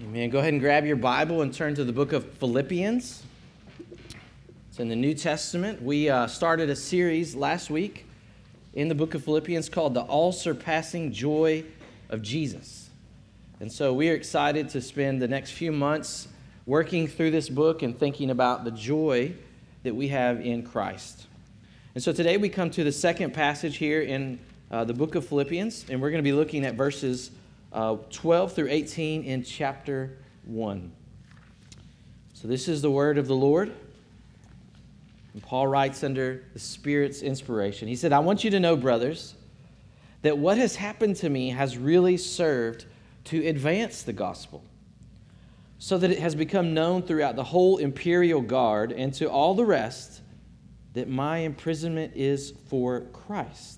Amen. Go ahead and grab your Bible and turn to the book of Philippians. It's in the New Testament. We uh, started a series last week in the book of Philippians called The All Surpassing Joy of Jesus. And so we are excited to spend the next few months working through this book and thinking about the joy that we have in Christ. And so today we come to the second passage here in uh, the book of Philippians, and we're going to be looking at verses uh, 12 through 18 in chapter 1. So, this is the word of the Lord. And Paul writes under the Spirit's inspiration. He said, I want you to know, brothers, that what has happened to me has really served to advance the gospel, so that it has become known throughout the whole imperial guard and to all the rest that my imprisonment is for Christ.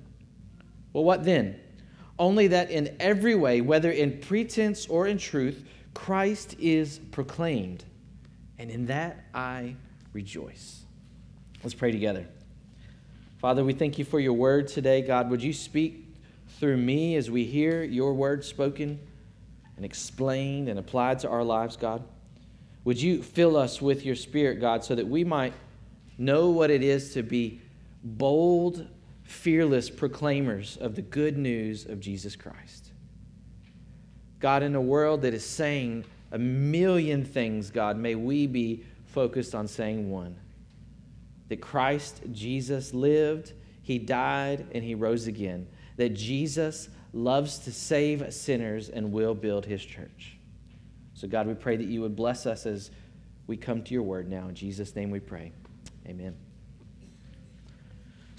Well, what then? Only that in every way, whether in pretense or in truth, Christ is proclaimed. And in that I rejoice. Let's pray together. Father, we thank you for your word today. God, would you speak through me as we hear your word spoken and explained and applied to our lives, God? Would you fill us with your spirit, God, so that we might know what it is to be bold fearless proclaimers of the good news of Jesus Christ. God, in a world that is saying a million things, God, may we be focused on saying one that Christ Jesus lived, he died, and he rose again. That Jesus loves to save sinners and will build his church. So, God, we pray that you would bless us as we come to your word now. In Jesus' name we pray. Amen.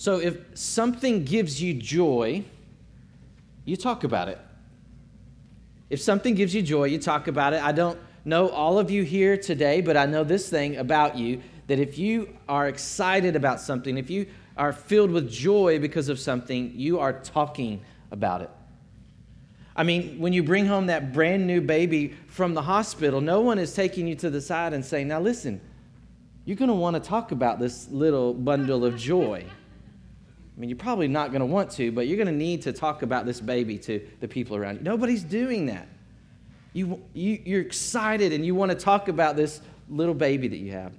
So if something gives you joy, you talk about it. If something gives you joy, you talk about it. I don't know all of you here today, but I know this thing about you that if you are excited about something, if you are filled with joy because of something, you are talking about it. I mean, when you bring home that brand new baby from the hospital, no one is taking you to the side and saying, Now listen, you're going to want to talk about this little bundle of joy. I mean, you're probably not going to want to, but you're going to need to talk about this baby to the people around you. Nobody's doing that. You, you, you're excited and you want to talk about this little baby that you have.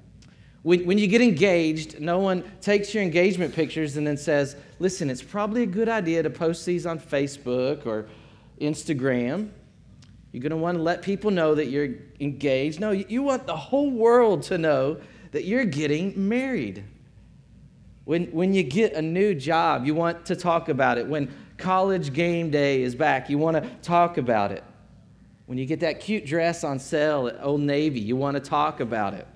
When, when you get engaged, no one takes your engagement pictures and then says, listen, it's probably a good idea to post these on Facebook or Instagram. You're going to want to let people know that you're engaged. No, you want the whole world to know that you're getting married. When, when you get a new job, you want to talk about it. When college game day is back, you want to talk about it. When you get that cute dress on sale at Old Navy, you want to talk about it.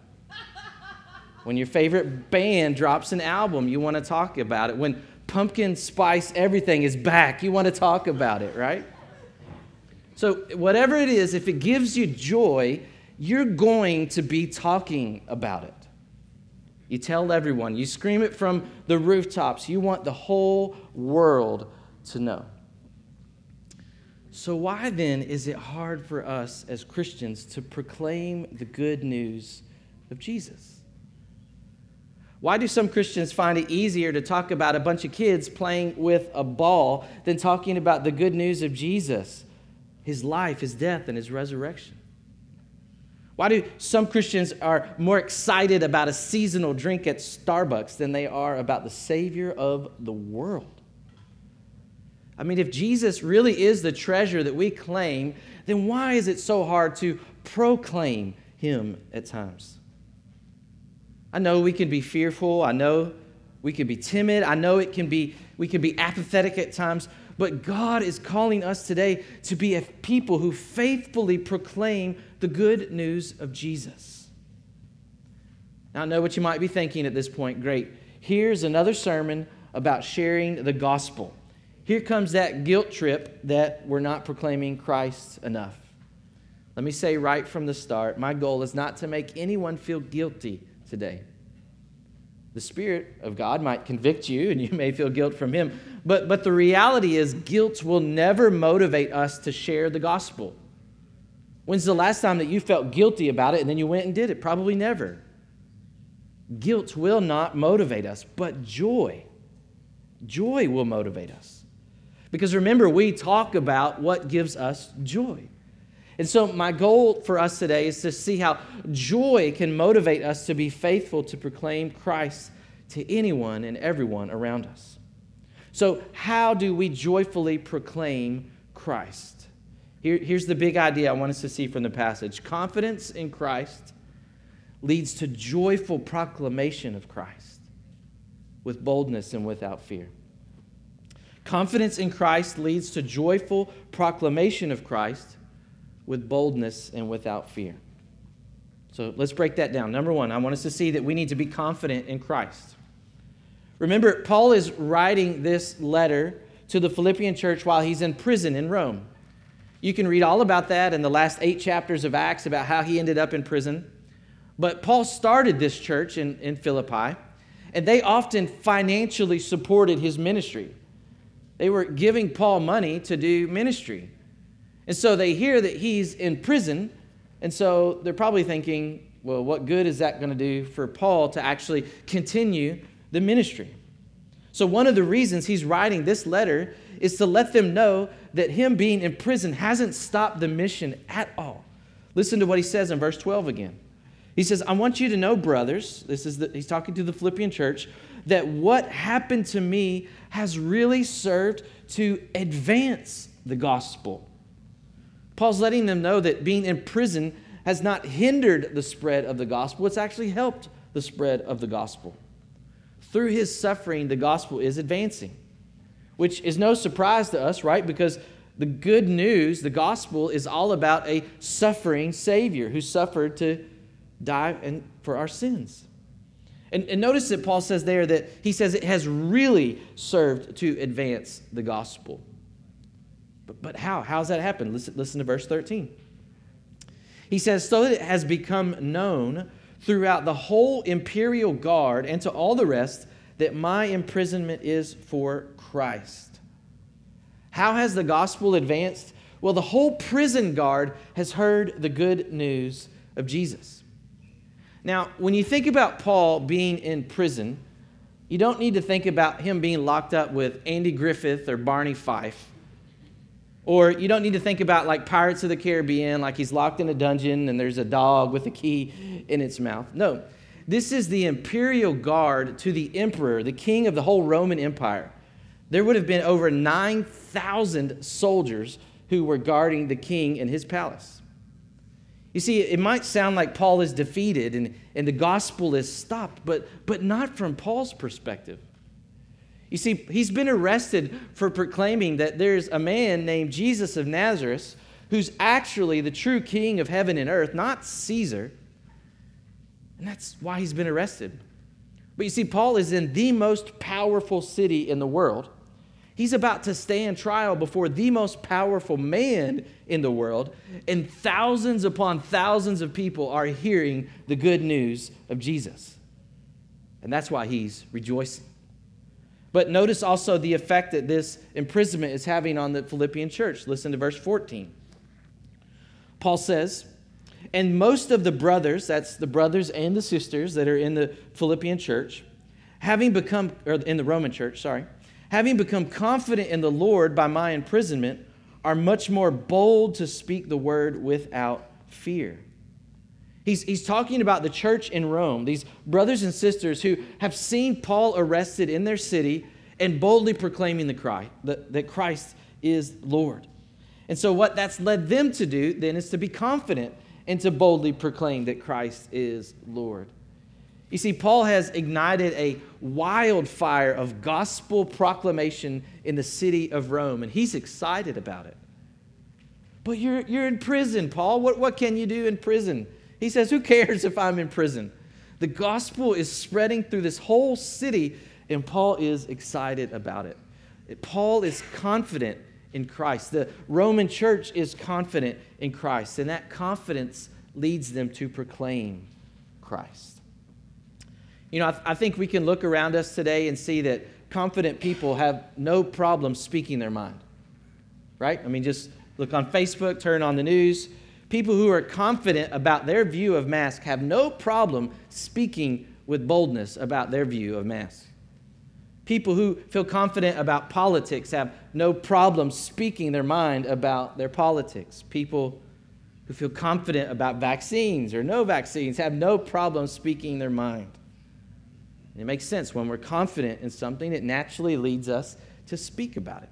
When your favorite band drops an album, you want to talk about it. When pumpkin spice everything is back, you want to talk about it, right? So, whatever it is, if it gives you joy, you're going to be talking about it. You tell everyone, you scream it from the rooftops. You want the whole world to know. So, why then is it hard for us as Christians to proclaim the good news of Jesus? Why do some Christians find it easier to talk about a bunch of kids playing with a ball than talking about the good news of Jesus, his life, his death, and his resurrection? Why do some Christians are more excited about a seasonal drink at Starbucks than they are about the Savior of the world? I mean, if Jesus really is the treasure that we claim, then why is it so hard to proclaim him at times? I know we can be fearful. I know we can be timid. I know it can be we can be apathetic at times, but God is calling us today to be a people who faithfully proclaim the good news of Jesus. Now, I know what you might be thinking at this point. Great. Here's another sermon about sharing the gospel. Here comes that guilt trip that we're not proclaiming Christ enough. Let me say right from the start my goal is not to make anyone feel guilty today. The Spirit of God might convict you and you may feel guilt from Him, but, but the reality is, guilt will never motivate us to share the gospel. When's the last time that you felt guilty about it and then you went and did it? Probably never. Guilt will not motivate us, but joy. Joy will motivate us. Because remember, we talk about what gives us joy. And so, my goal for us today is to see how joy can motivate us to be faithful to proclaim Christ to anyone and everyone around us. So, how do we joyfully proclaim Christ? Here, here's the big idea I want us to see from the passage confidence in Christ leads to joyful proclamation of Christ with boldness and without fear. Confidence in Christ leads to joyful proclamation of Christ with boldness and without fear. So let's break that down. Number one, I want us to see that we need to be confident in Christ. Remember, Paul is writing this letter to the Philippian church while he's in prison in Rome. You can read all about that in the last eight chapters of Acts about how he ended up in prison. But Paul started this church in, in Philippi, and they often financially supported his ministry. They were giving Paul money to do ministry. And so they hear that he's in prison, and so they're probably thinking, well, what good is that going to do for Paul to actually continue the ministry? So, one of the reasons he's writing this letter is to let them know that him being in prison hasn't stopped the mission at all. Listen to what he says in verse 12 again. He says, I want you to know, brothers, this is the, he's talking to the Philippian church, that what happened to me has really served to advance the gospel. Paul's letting them know that being in prison has not hindered the spread of the gospel, it's actually helped the spread of the gospel. Through his suffering, the gospel is advancing, which is no surprise to us, right? Because the good news, the gospel, is all about a suffering Savior who suffered to die and for our sins. And, and, notice that Paul says there that he says it has really served to advance the gospel. But, but how? How has that happened? Listen, listen to verse 13. He says, So that it has become known throughout the whole imperial guard and to all the rest that my imprisonment is for Christ. How has the gospel advanced? Well, the whole prison guard has heard the good news of Jesus. Now, when you think about Paul being in prison, you don't need to think about him being locked up with Andy Griffith or Barney Fife. Or you don't need to think about like Pirates of the Caribbean, like he's locked in a dungeon and there's a dog with a key in its mouth. No, this is the imperial guard to the emperor, the king of the whole Roman Empire. There would have been over 9,000 soldiers who were guarding the king in his palace. You see, it might sound like Paul is defeated and, and the gospel is stopped, but, but not from Paul's perspective. You see, he's been arrested for proclaiming that there's a man named Jesus of Nazareth who's actually the true king of heaven and earth, not Caesar. And that's why he's been arrested. But you see, Paul is in the most powerful city in the world. He's about to stand trial before the most powerful man in the world, and thousands upon thousands of people are hearing the good news of Jesus. And that's why he's rejoicing. But notice also the effect that this imprisonment is having on the Philippian church. Listen to verse 14. Paul says, And most of the brothers, that's the brothers and the sisters that are in the Philippian church, having become, or in the Roman church, sorry, having become confident in the Lord by my imprisonment, are much more bold to speak the word without fear. He's, he's talking about the church in Rome, these brothers and sisters who have seen Paul arrested in their city and boldly proclaiming the cry that, that Christ is Lord. And so, what that's led them to do then is to be confident and to boldly proclaim that Christ is Lord. You see, Paul has ignited a wildfire of gospel proclamation in the city of Rome, and he's excited about it. But you're, you're in prison, Paul. What, what can you do in prison? He says, Who cares if I'm in prison? The gospel is spreading through this whole city, and Paul is excited about it. Paul is confident in Christ. The Roman church is confident in Christ, and that confidence leads them to proclaim Christ. You know, I, I think we can look around us today and see that confident people have no problem speaking their mind, right? I mean, just look on Facebook, turn on the news. People who are confident about their view of mask have no problem speaking with boldness about their view of mask. People who feel confident about politics have no problem speaking their mind about their politics. People who feel confident about vaccines or no vaccines have no problem speaking their mind. It makes sense. When we're confident in something, it naturally leads us to speak about it.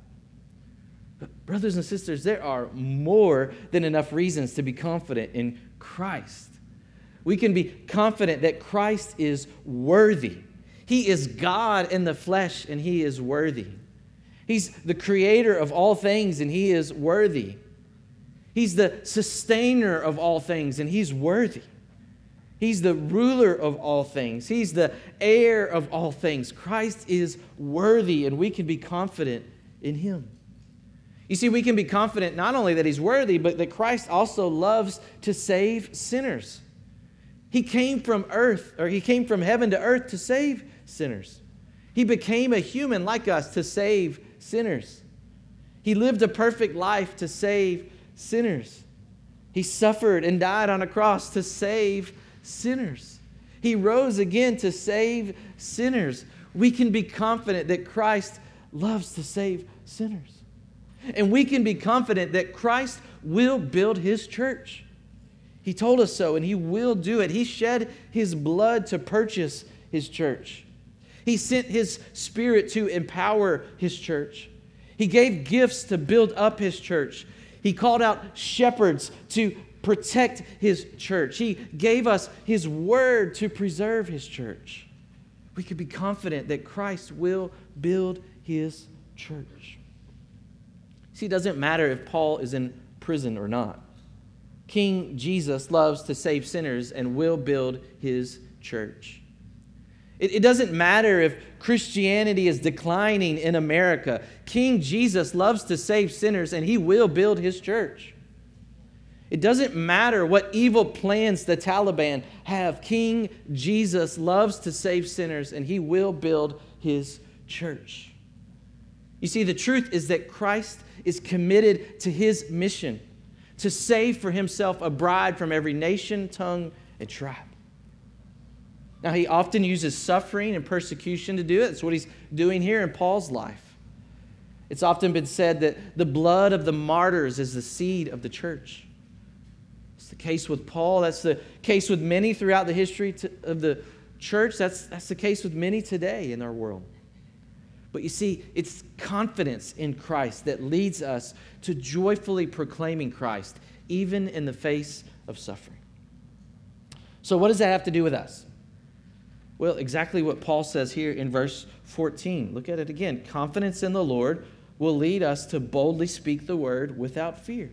But, brothers and sisters, there are more than enough reasons to be confident in Christ. We can be confident that Christ is worthy. He is God in the flesh, and He is worthy. He's the creator of all things, and He is worthy. He's the sustainer of all things, and He's worthy. He's the ruler of all things. He's the heir of all things. Christ is worthy, and we can be confident in him. You see, we can be confident not only that he's worthy, but that Christ also loves to save sinners. He came from earth, or he came from heaven to earth to save sinners. He became a human like us to save sinners. He lived a perfect life to save sinners. He suffered and died on a cross to save sinners. He rose again to save sinners. We can be confident that Christ loves to save sinners. And we can be confident that Christ will build his church. He told us so, and he will do it. He shed his blood to purchase his church. He sent his spirit to empower his church. He gave gifts to build up his church. He called out shepherds to protect his church. He gave us his word to preserve his church. We could be confident that Christ will build his church. See, it doesn't matter if Paul is in prison or not. King Jesus loves to save sinners and will build his church. It, it, doesn't matter if Christianity is declining in America. King Jesus loves to save sinners and he will build his church. It doesn't matter what evil plans the Taliban have. King Jesus loves to save sinners and he will build his church. You see, the truth is that Christ is committed to his mission to save for himself a bride from every nation, tongue, and tribe. Now, he often uses suffering and persecution to do it. That's what he's doing here in Paul's life. It's often been said that the blood of the martyrs is the seed of the church. It's the case with Paul. That's the case with many throughout the history to, of the church. That's, that's the case with many today in our world. But you see, it's confidence in Christ that leads us to joyfully proclaiming Christ, even in the face of suffering. So, what does that have to do with us? Well, exactly what Paul says here in verse 14. Look at it again. Confidence in the Lord will lead us to boldly speak the word without fear.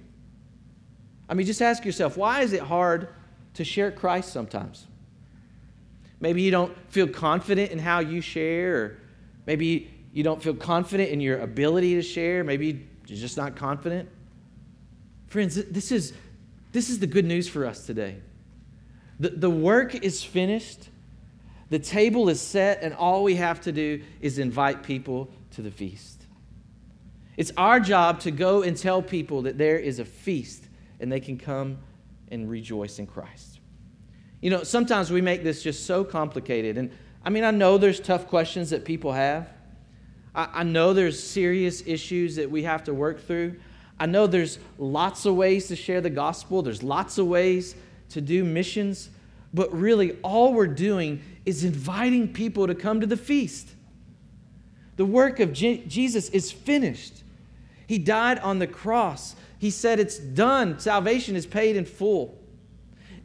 I mean, just ask yourself why is it hard to share Christ sometimes? Maybe you don't feel confident in how you share, or maybe you don't feel confident in your ability to share. Maybe you're just not confident. Friends, this is, this is the good news for us today. The, the work is finished, the table is set, and all we have to do is invite people to the feast. It's our job to go and tell people that there is a feast and they can come and rejoice in Christ. You know, sometimes we make this just so complicated. And I mean, I know there's tough questions that people have. I, I know there's serious issues that we have to work through. I know there's lots of ways to share the gospel, there's lots of ways to do missions, but really all we're doing is inviting people to come to the feast. The work of Je- Jesus is finished. He died on the cross. He said, It's done. Salvation is paid in full.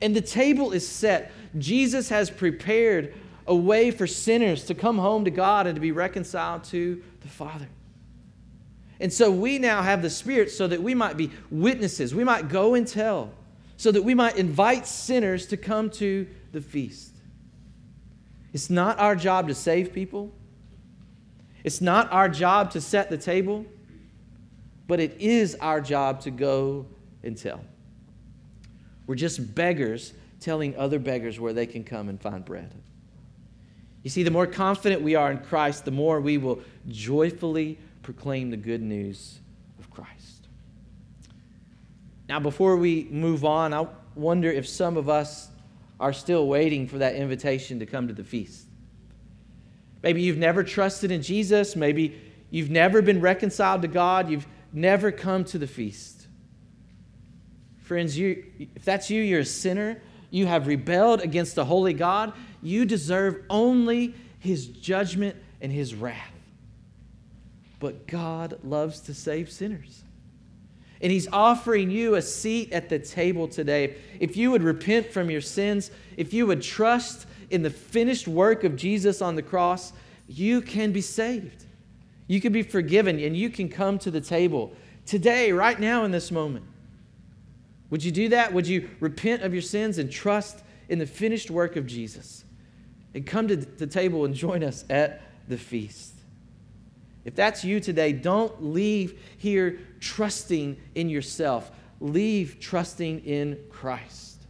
And the table is set. Jesus has prepared a way for sinners to come home to God and to be reconciled to the Father. And so we now have the Spirit so that we might be witnesses. We might go and tell, so that we might invite sinners to come to the feast. It's not our job to save people, it's not our job to set the table. but it is our job to go and tell. We're just beggars telling other beggars where they can come and find bread. You see, the more confident we are in Christ, the more we will joyfully proclaim the good news of Christ. Now, before we move on, I wonder if some of us are still waiting for that invitation to come to the feast. Maybe you've never trusted in Jesus. Maybe you've never been reconciled to God. You've never come to the feast. Friends, you, if that's you, you're a sinner. You have rebelled against the holy God. You deserve only his judgment and his wrath. But God loves to save sinners. And he's offering you a seat at the table today. If you would repent from your sins, if you would trust in the finished work of Jesus on the cross, you can be saved. You can be forgiven and you can come to the table today, right now, in this moment. Would you do that? Would you repent of your sins and trust in the finished work of Jesus? And come to the table and join us at the feast. If that's you today, don't leave here trusting in yourself. Leave trusting in Christ.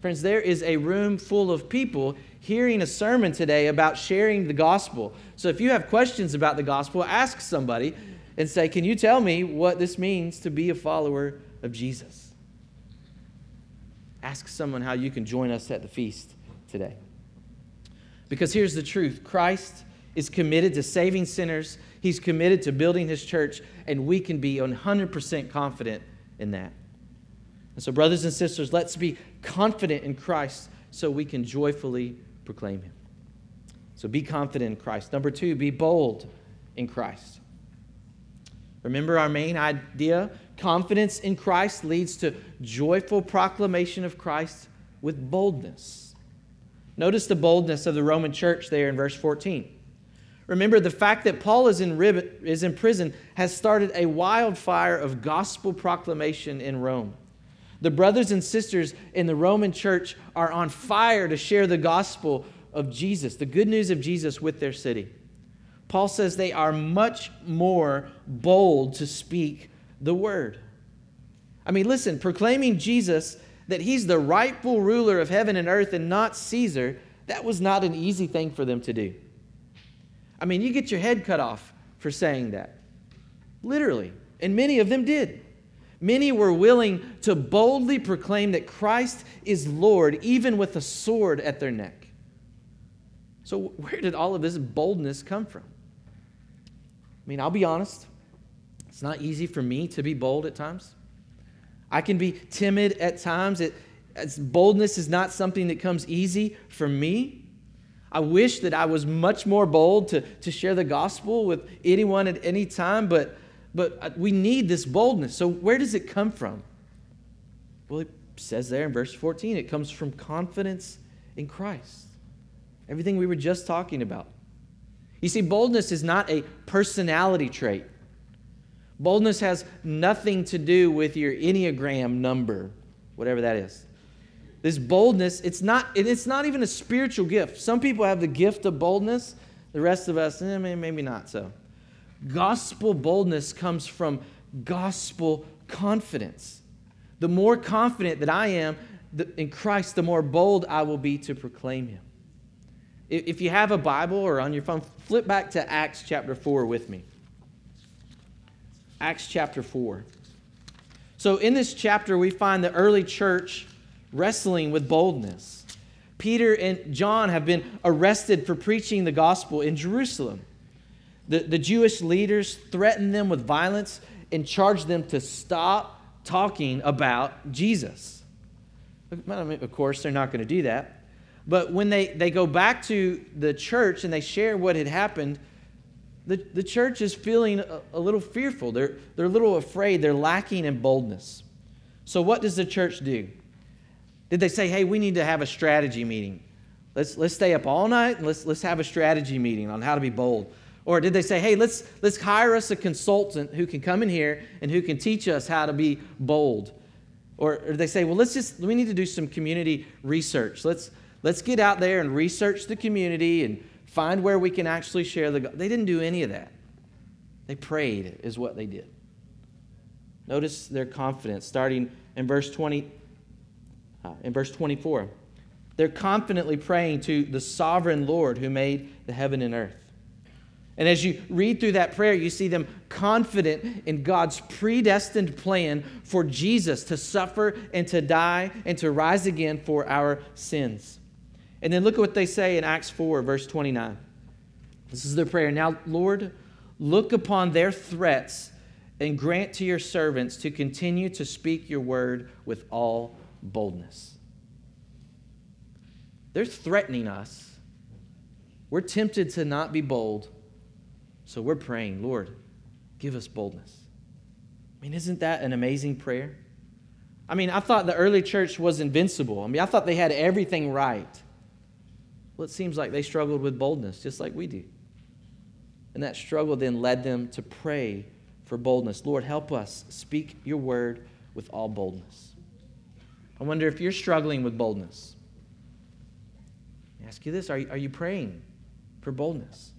Friends, there is a room full of people hearing a sermon today about sharing the gospel. So if you have questions about the gospel, ask somebody and say, Can you tell me what this means to be a follower of Jesus? Ask someone how you can join us at the feast today. Because here's the truth Christ is committed to saving sinners, He's committed to building His church, and we can be 100% confident in that. And so, brothers and sisters, let's be confident in Christ so we can joyfully proclaim Him. So, be confident in Christ. Number two, be bold in Christ. Remember our main idea? Confidence in Christ leads to joyful proclamation of Christ with boldness. Notice the boldness of the Roman church there in verse 14. Remember, the fact that Paul is in, rib- is in prison has started a wildfire of gospel proclamation in Rome. The brothers and sisters in the Roman church are on fire to share the gospel of Jesus, the good news of Jesus with their city. Paul says they are much more bold to speak the word. I mean, listen, proclaiming Jesus that he's the rightful ruler of heaven and earth and not Caesar, that was not an easy thing for them to do. I mean, you get your head cut off for saying that. Literally. And many of them did. Many were willing to boldly proclaim that Christ is Lord, even with a sword at their neck. So, where did all of this boldness come from? I mean, I'll be honest, it's not easy for me to be bold at times. I can be timid at times. It, boldness is not something that comes easy for me. I wish that I was much more bold to, to share the gospel with anyone at any time, but but we need this boldness. So, where does it come from? Well, it says there in verse 14 it comes from confidence in Christ. Everything we were just talking about. You see, boldness is not a personality trait. Boldness has nothing to do with your Enneagram number, whatever that is. This boldness, it's not, it's not even a spiritual gift. Some people have the gift of boldness, the rest of us, eh, maybe not so. Gospel boldness comes from gospel confidence. The more confident that I am in Christ, the more bold I will be to proclaim Him. If you have a Bible or on your phone, flip back to Acts chapter 4 with me. Acts chapter 4. So, in this chapter, we find the early church wrestling with boldness. Peter and John have been arrested for preaching the gospel in Jerusalem. The, the Jewish leaders threatened them with violence and charged them to stop talking about Jesus. Of course, they're not going to do that. But when they, they go back to the church and they share what had happened, the, the church is feeling a, a little fearful. They're, they're a little afraid. They're lacking in boldness. So, what does the church do? Did they say, hey, we need to have a strategy meeting? Let's, let's stay up all night and let's, let's have a strategy meeting on how to be bold. Or did they say, hey, let's, let's hire us a consultant who can come in here and who can teach us how to be bold? Or, or they say, well, let's just, we need to do some community research. Let's, let's get out there and research the community and find where we can actually share the They didn't do any of that. They prayed, is what they did. Notice their confidence, starting in verse 20, uh, in verse 24. They're confidently praying to the sovereign Lord who made the heaven and earth. And as you read through that prayer, you see them confident in God's predestined plan for Jesus to suffer and to die and to rise again for our sins. And then look at what they say in Acts 4, verse 29. This is their prayer. Now, Lord, look upon their threats and grant to your servants to continue to speak your word with all boldness. They're threatening us. We're tempted to not be bold. So we're praying, Lord, give us boldness. I mean, isn't that an amazing prayer? I mean, I thought the early church was invincible. I mean, I thought they had everything right. Well, it seems like they struggled with boldness, just like we do. And that struggle then led them to pray for boldness. Lord, help us speak your word with all boldness. I wonder if you're struggling with boldness. I ask you this are, are you praying for boldness?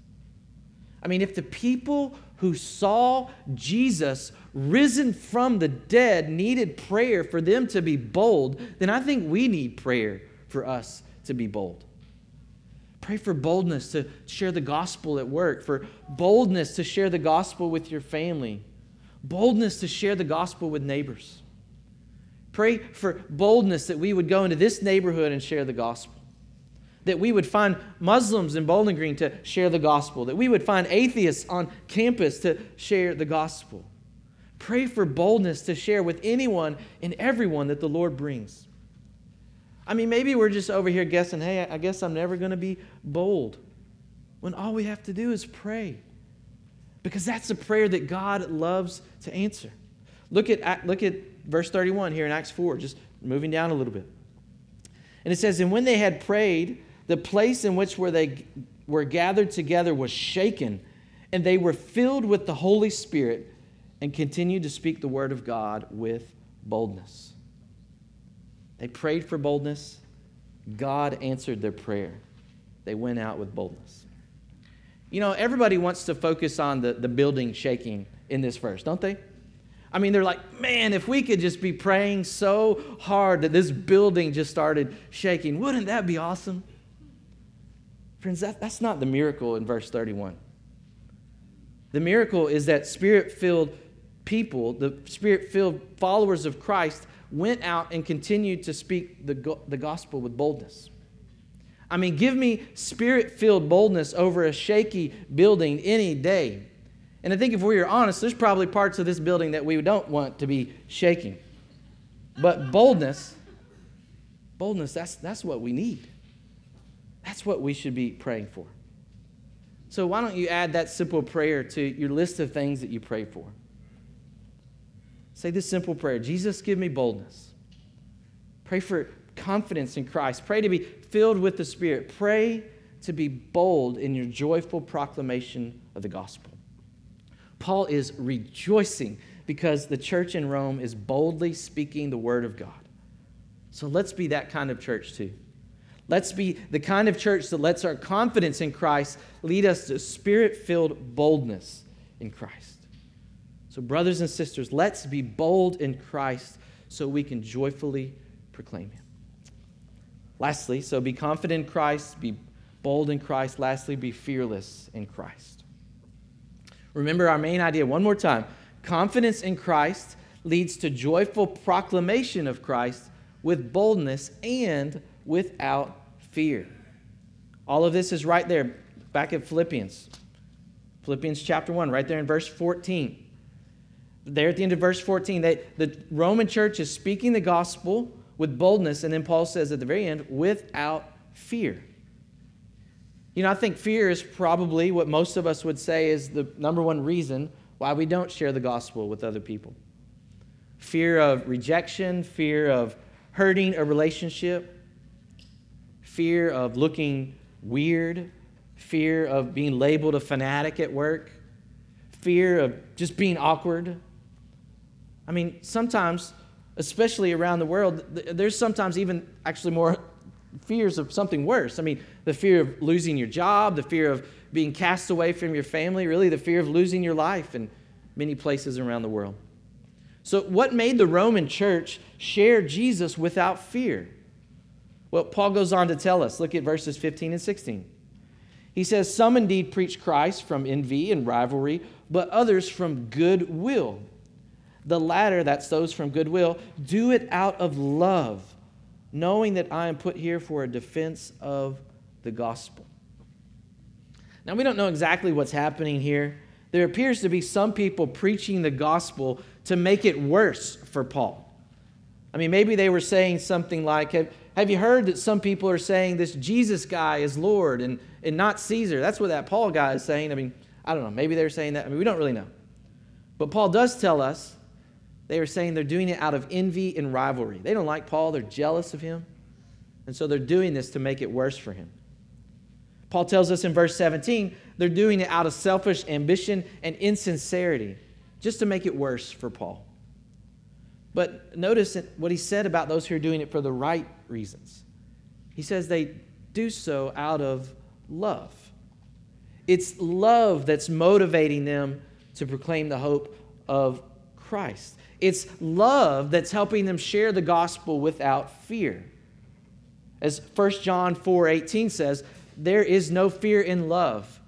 I mean, if the people who saw Jesus risen from the dead needed prayer for them to be bold, then I think we need prayer for us to be bold. Pray for boldness to share the gospel at work, for boldness to share the gospel with your family, boldness to share the gospel with neighbors. Pray for boldness that we would go into this neighborhood and share the gospel that we would find Muslims in Bowling Green to share the gospel, that we would find atheists on campus to share the gospel. Pray for boldness to share with anyone and everyone that the Lord brings. I mean, maybe we're just over here guessing, hey, I guess I'm never going to be bold. When all we have to do is pray. Because that's a prayer that God loves to answer. Look at, look at verse 31 here in Acts 4, just moving down a little bit. And it says, And when they had prayed, the place in which where they were gathered together was shaken, and they were filled with the Holy Spirit and continued to speak the word of God with boldness. They prayed for boldness. God answered their prayer. They went out with boldness. You know, everybody wants to focus on the, the building shaking in this verse, don't they? I mean, they're like, man, if we could just be praying so hard that this building just started shaking, wouldn't that be awesome? Friends, that, that's not the miracle in verse 31. The miracle is that spirit filled people, the spirit filled followers of Christ, went out and continued to speak the, the gospel with boldness. I mean, give me spirit filled boldness over a shaky building any day. And I think if we are honest, there's probably parts of this building that we don't want to be shaking. But boldness, boldness, that's, that's what we need. That's what we should be praying for. So, why don't you add that simple prayer to your list of things that you pray for? Say this simple prayer Jesus, give me boldness. Pray for confidence in Christ. Pray to be filled with the Spirit. Pray to be bold in your joyful proclamation of the gospel. Paul is rejoicing because the church in Rome is boldly speaking the word of God. So let's be that kind of church too. Let's be the kind of church that lets our confidence in Christ lead us to spirit filled boldness in Christ. So, brothers and sisters, let's be bold in Christ so we can joyfully proclaim Him. Lastly, so be confident in Christ, be bold in Christ. Lastly, be fearless in Christ. Remember our main idea one more time confidence in Christ leads to joyful proclamation of Christ with boldness and without fear. All of this is right there back at Philippians. Philippians chapter 1, right there in verse 14. There at the end of verse 14, they, the Roman church is speaking the gospel with boldness, and then Paul says at the very end, without fear. You know, I think fear is probably what most of us would say is the number one reason why we don't share the gospel with other people. Fear of rejection, fear of hurting a relationship, fear of looking weird, fear of being labeled a fanatic at work, fear of just being awkward. I mean, sometimes, especially around the world, there's sometimes even actually more fears of something worse. I mean, the fear of losing your job, the fear of being cast away from your family, really the fear of losing your life in many places around the world. So, what made the Roman church share Jesus without fear? Well, Paul goes on to tell us. Look at verses 15 and 16. He says, Some indeed preach Christ from envy and rivalry, but others from goodwill. The latter, that's those from goodwill, do it out of love, knowing that I am put here for a defense of the gospel. Now, we don't know exactly what's happening here. There appears to be some people preaching the gospel to make it worse for Paul. I mean, maybe they were saying something like, Have, have you heard that some people are saying this Jesus guy is Lord and, and not Caesar? That's what that Paul guy is saying. I mean, I don't know. Maybe they're saying that. I mean, we don't really know. But Paul does tell us they are saying they're doing it out of envy and rivalry. They don't like Paul, they're jealous of him. And so they're doing this to make it worse for him. Paul tells us in verse 17, they're doing it out of selfish ambition and insincerity, just to make it worse for Paul. But notice what he said about those who are doing it for the right reasons. He says they do so out of love. It's love that's motivating them to proclaim the hope of Christ. It's love that's helping them share the gospel without fear. As 1 John 4:18 says, there is no fear in love.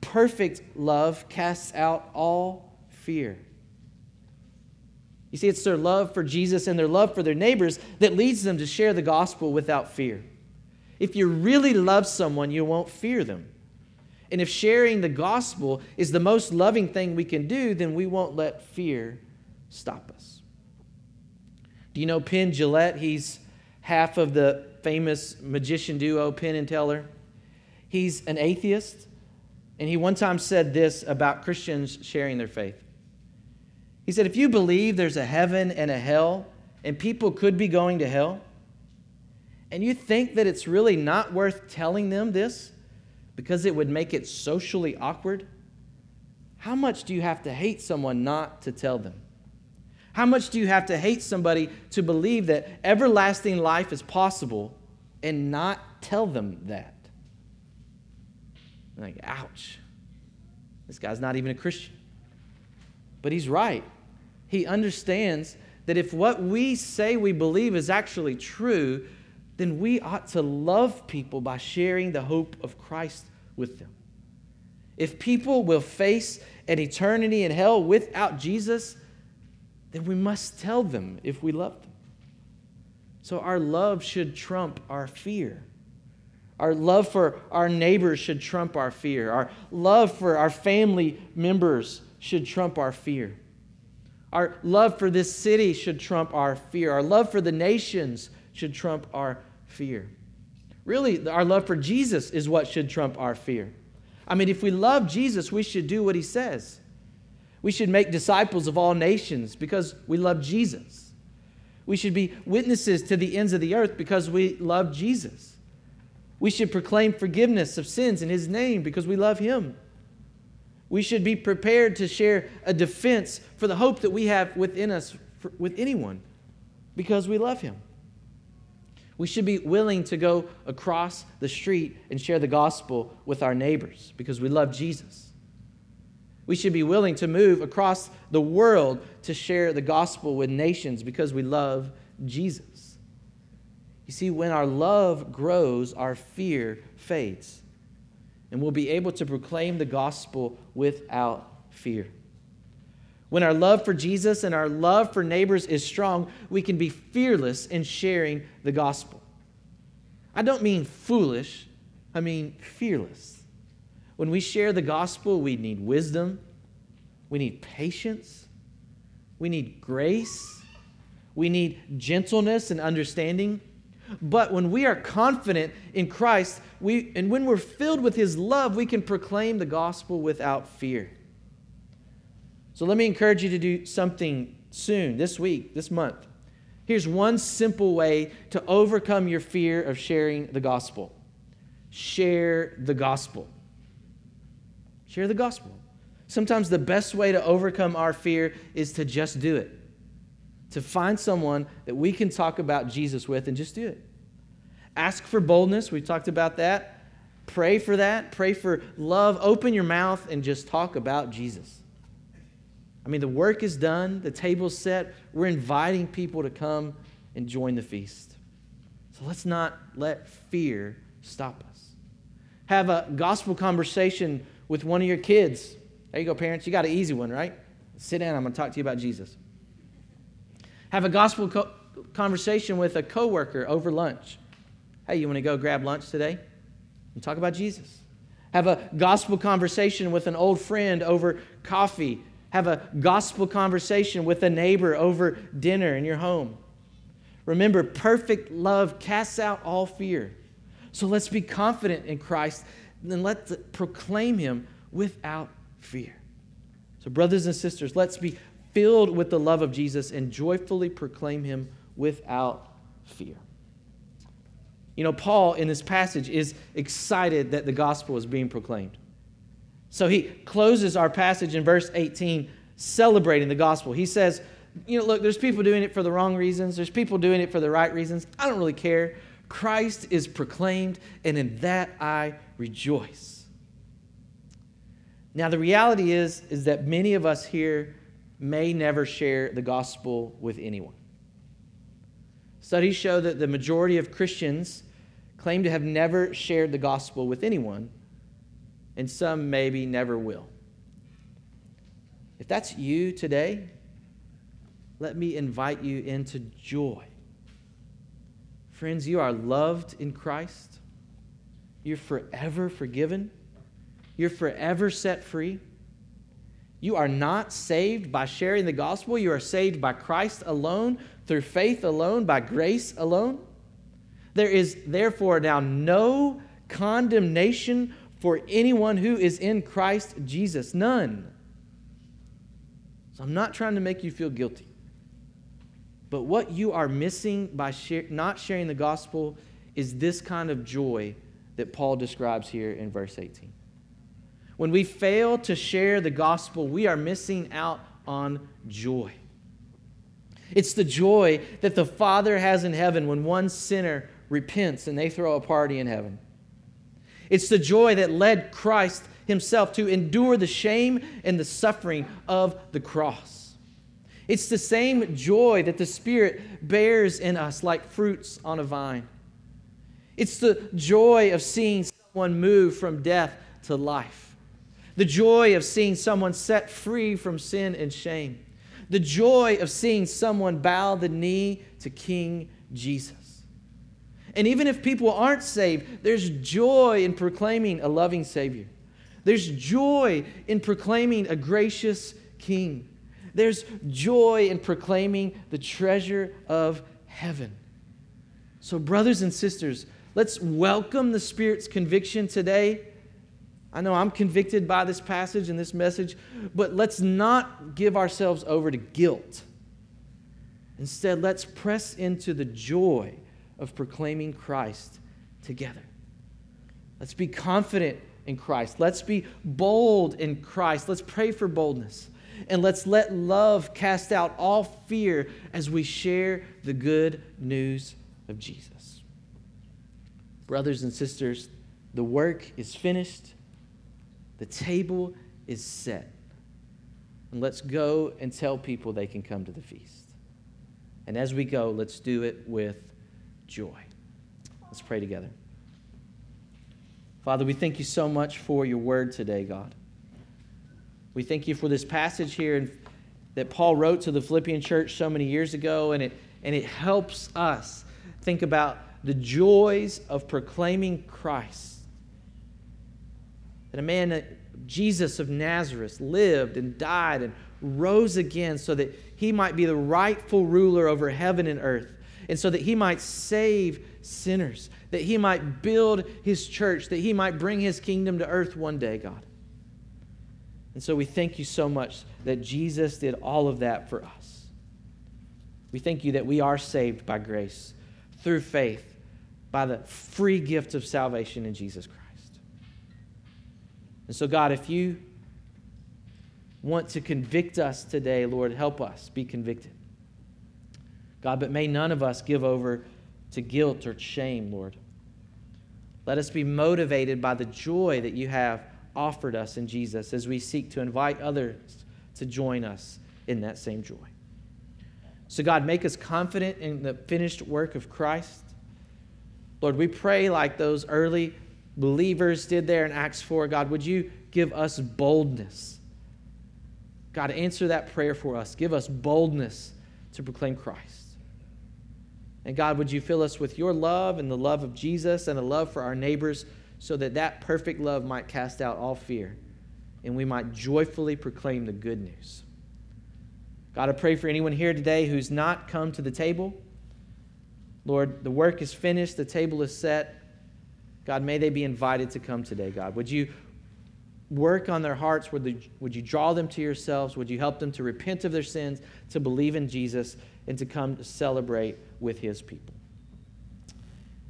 Perfect love casts out all fear. You see, it's their love for Jesus and their love for their neighbors that leads them to share the gospel without fear. If you really love someone, you won't fear them. And if sharing the gospel is the most loving thing we can do, then we won't let fear stop us. Do you know Penn Jillette? He's half of the famous magician duo Penn and Teller. He's an atheist, and he one time said this about Christians sharing their faith. He said, if you believe there's a heaven and a hell, and people could be going to hell, and you think that it's really not worth telling them this because it would make it socially awkward, how much do you have to hate someone not to tell them? How much do you have to hate somebody to believe that everlasting life is possible and not tell them that? like, ouch. This guy's not even a Christian. But he's right he understands that if what we say we believe is actually true, then we ought to love people by sharing the hope of Christ with them. If people will face an eternity in hell without Jesus, then we must tell them if we love them. So our love should trump our fear. Our love for our neighbors should trump our fear. Our love for our family members should trump our fear. Our love for this city should trump our fear. Our love for the nations should trump our fear. Really, our love for Jesus is what should trump our fear. I mean, if we love Jesus, we should do what he says. We should make disciples of all nations because we love Jesus. We should be witnesses to the ends of the earth because we love Jesus. We should proclaim forgiveness of sins in his name because we love him. We should be prepared to share a defense for the hope that we have within us for, with anyone because we love him. We should be willing to go across the street and share the gospel with our neighbors because we love Jesus. We should be willing to move across the world to share the gospel with nations because we love Jesus. You see, when our love grows, our fear fades and we'll be able to proclaim the gospel without fear. When our love for Jesus and our love for neighbors is strong, we can be fearless in sharing the gospel. I don't mean foolish, I mean fearless. When we share the gospel, we need wisdom, we need patience, we need grace, we need gentleness and understanding. But when we are confident in Christ, we, and when we're filled with His love, we can proclaim the gospel without fear. So let me encourage you to do something soon, this week, this month. Here's one simple way to overcome your fear of sharing the gospel share the gospel. Share the gospel. Sometimes the best way to overcome our fear is to just do it to find someone that we can talk about Jesus with and just do it. Ask for boldness. We talked about that. Pray for that. Pray for love. Open your mouth and just talk about Jesus. I mean, the work is done, the table's set. We're inviting people to come and join the feast. So let's not let fear stop us. Have a gospel conversation with one of your kids. There you go, parents. You got an easy one, right? Sit down. I'm going to talk to you about Jesus. Have a gospel co- conversation with a coworker over lunch. Hey, you want to go grab lunch today? And talk about Jesus. Have a gospel conversation with an old friend over coffee. Have a gospel conversation with a neighbor over dinner in your home. Remember, perfect love casts out all fear. So let's be confident in Christ and let's proclaim him without fear. So, brothers and sisters, let's be filled with the love of Jesus and joyfully proclaim him without fear. You know, Paul in this passage is excited that the gospel is being proclaimed. So he closes our passage in verse 18 celebrating the gospel. He says, You know, look, there's people doing it for the wrong reasons, there's people doing it for the right reasons. I don't really care. Christ is proclaimed, and in that I rejoice. Now, the reality is, is that many of us here may never share the gospel with anyone. Studies show that the majority of Christians claim to have never shared the gospel with anyone, and some maybe never will. If that's you today, let me invite you into joy. Friends, you are loved in Christ. You're forever forgiven. You're forever set free. You are not saved by sharing the gospel. You are saved by Christ alone, through faith alone, by grace alone. There is therefore now no condemnation for anyone who is in Christ Jesus. None. So I'm not trying to make you feel guilty. But what you are missing by share, not sharing the gospel is this kind of joy that Paul describes here in verse 18. When we fail to share the gospel, we are missing out on joy. It's the joy that the Father has in heaven when one sinner repents and they throw a party in heaven. It's the joy that led Christ himself to endure the shame and the suffering of the cross. It's the same joy that the Spirit bears in us like fruits on a vine. It's the joy of seeing someone move from death to life the joy of seeing someone set free from sin and shame, the joy of seeing someone bow the knee to King Jesus. And even if people aren't saved, there's joy in proclaiming a loving Savior. There's joy in proclaiming a gracious King. There's joy in proclaiming the treasure of heaven. So, brothers and sisters, let's welcome the Spirit's conviction today I know I'm convicted by this passage and this message, but let's not give ourselves over to guilt. Instead, let's press into the joy of proclaiming Christ together. Let's be confident in Christ. Let's be bold in Christ. Let's pray for boldness. And let's let love cast out all fear as we share the good news of Jesus. Brothers and sisters, the work is finished. The table is set. And let's go and tell people they can come to the feast. And as we go, let's do it with joy. Let's pray together. Father, we thank you so much for your word today, God. We thank you for this passage here that Paul wrote to the Philippian church so many years ago, and it, and it helps us think about the joys of proclaiming Christ that a man, uh, Jesus of Nazareth, lived and died and rose again so that he might be the rightful ruler over heaven and earth, and so that he might save sinners, that he might build his church, that he might bring his kingdom to earth one day, God. And so we thank you so much that Jesus did all of that for us. We thank you that we are saved by grace through faith by the free gift of salvation in Jesus Christ. And so, God, if you want to convict us today, Lord, help us be convicted. God, but may none of us give over to guilt or shame, Lord. Let us be motivated by the joy that you have offered us in Jesus as we seek to invite others to join us in that same joy. So, God, make us confident in the finished work of Christ. Lord, we pray like those early believers did there in Acts 4. God, would you give us boldness? God, answer that prayer for us. Give us boldness to proclaim Christ. And God, would you fill us with your love and the love of Jesus and a love for our neighbors so that that perfect love might cast out all fear and we might joyfully proclaim the good news. God, I pray for anyone here today who's not come to the table. Lord, the work is finished, the table is set. God, may they be invited to come today, God. Would you work on their hearts? Would, they, would you draw them to yourselves? Would you help them to repent of their sins, to believe in Jesus, and to come to celebrate with his people?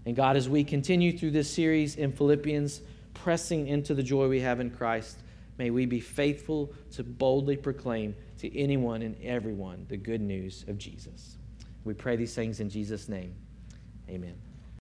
And God, as we continue through this series in Philippians, pressing into the joy we have in Christ, may we be faithful to boldly proclaim to anyone and everyone the good news of Jesus. We pray these things in Jesus' name. Amen.